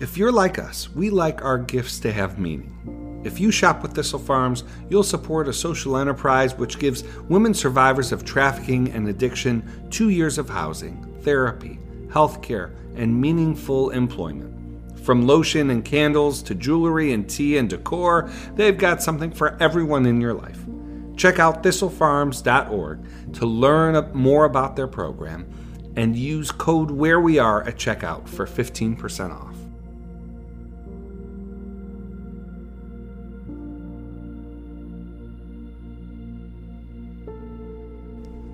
If you're like us, we like our gifts to have meaning. If you shop with Thistle Farms, you'll support a social enterprise which gives women survivors of trafficking and addiction two years of housing, therapy, health care, and meaningful employment. From lotion and candles to jewelry and tea and decor, they've got something for everyone in your life. Check out thistlefarms.org to learn more about their program and use code WEARWEARE at checkout for 15% off.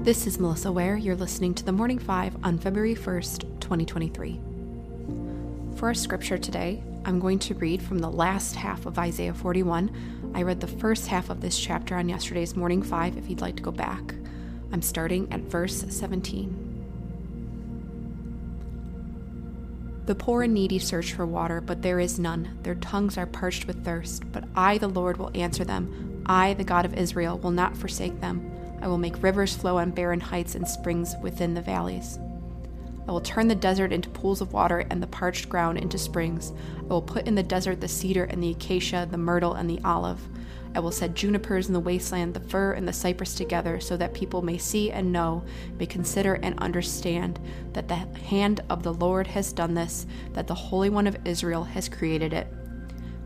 This is Melissa Wear. You're listening to the Morning Five on February 1st, 2023. For our scripture today, I'm going to read from the last half of Isaiah 41. I read the first half of this chapter on yesterday's Morning Five if you'd like to go back. I'm starting at verse 17. The poor and needy search for water, but there is none. Their tongues are parched with thirst. But I, the Lord, will answer them. I, the God of Israel, will not forsake them. I will make rivers flow on barren heights and springs within the valleys. I will turn the desert into pools of water and the parched ground into springs. I will put in the desert the cedar and the acacia, the myrtle and the olive. I will set junipers in the wasteland, the fir and the cypress together, so that people may see and know, may consider and understand that the hand of the Lord has done this, that the Holy One of Israel has created it.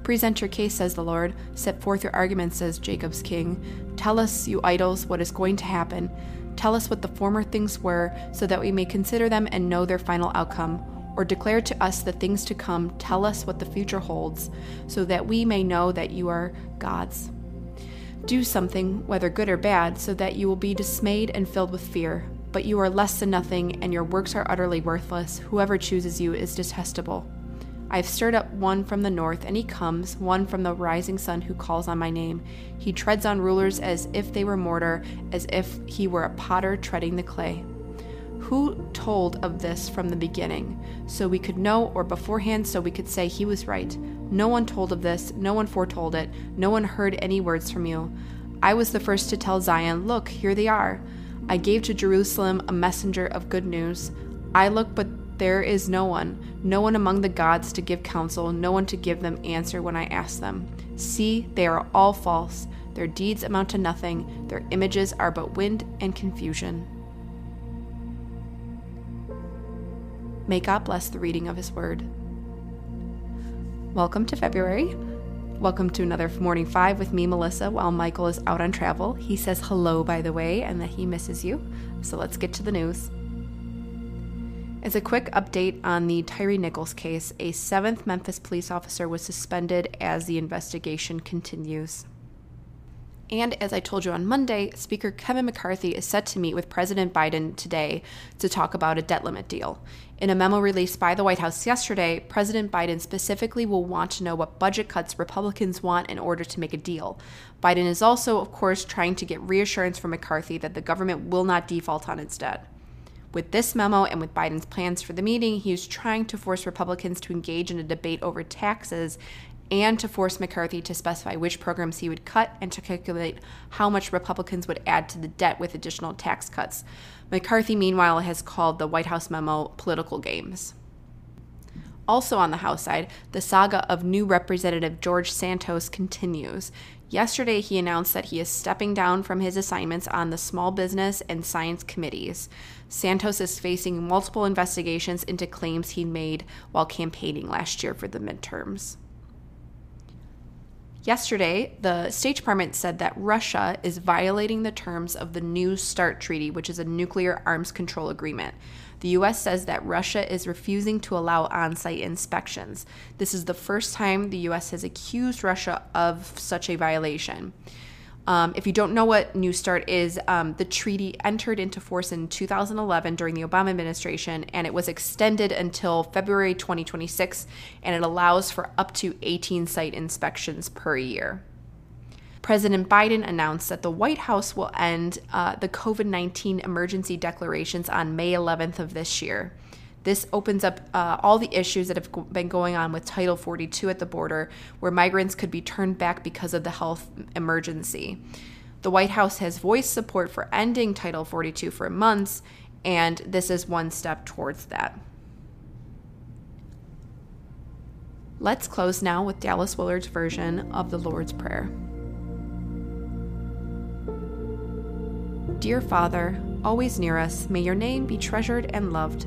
Present your case, says the Lord. Set forth your arguments, says Jacob's king. Tell us, you idols, what is going to happen. Tell us what the former things were, so that we may consider them and know their final outcome. Or declare to us the things to come. Tell us what the future holds, so that we may know that you are God's. Do something, whether good or bad, so that you will be dismayed and filled with fear. But you are less than nothing, and your works are utterly worthless. Whoever chooses you is detestable. I have stirred up one from the north, and he comes, one from the rising sun who calls on my name. He treads on rulers as if they were mortar, as if he were a potter treading the clay. Who told of this from the beginning, so we could know, or beforehand, so we could say he was right? No one told of this, no one foretold it, no one heard any words from you. I was the first to tell Zion, Look, here they are. I gave to Jerusalem a messenger of good news. I look, but there is no one, no one among the gods to give counsel, no one to give them answer when I ask them. See, they are all false. Their deeds amount to nothing, their images are but wind and confusion. May God bless the reading of His Word. Welcome to February. Welcome to another Morning Five with me, Melissa, while Michael is out on travel. He says hello, by the way, and that he misses you. So let's get to the news. As a quick update on the Tyre Nichols case, a seventh Memphis police officer was suspended as the investigation continues. And as I told you on Monday, Speaker Kevin McCarthy is set to meet with President Biden today to talk about a debt limit deal. In a memo released by the White House yesterday, President Biden specifically will want to know what budget cuts Republicans want in order to make a deal. Biden is also, of course, trying to get reassurance from McCarthy that the government will not default on its debt. With this memo and with Biden's plans for the meeting, he is trying to force Republicans to engage in a debate over taxes and to force McCarthy to specify which programs he would cut and to calculate how much Republicans would add to the debt with additional tax cuts. McCarthy, meanwhile, has called the White House memo political games. Also on the House side, the saga of new Representative George Santos continues. Yesterday, he announced that he is stepping down from his assignments on the Small Business and Science Committees. Santos is facing multiple investigations into claims he made while campaigning last year for the midterms. Yesterday, the State Department said that Russia is violating the terms of the New START Treaty, which is a nuclear arms control agreement. The U.S. says that Russia is refusing to allow on site inspections. This is the first time the U.S. has accused Russia of such a violation. Um, if you don't know what New START is, um, the treaty entered into force in 2011 during the Obama administration, and it was extended until February 2026, and it allows for up to 18 site inspections per year. President Biden announced that the White House will end uh, the COVID 19 emergency declarations on May 11th of this year. This opens up uh, all the issues that have been going on with Title 42 at the border, where migrants could be turned back because of the health emergency. The White House has voiced support for ending Title 42 for months, and this is one step towards that. Let's close now with Dallas Willard's version of the Lord's Prayer. Dear Father, always near us, may your name be treasured and loved.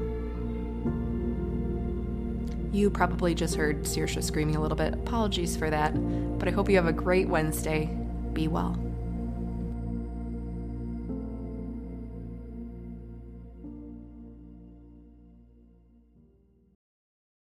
You probably just heard Saoirse screaming a little bit. Apologies for that, but I hope you have a great Wednesday. Be well.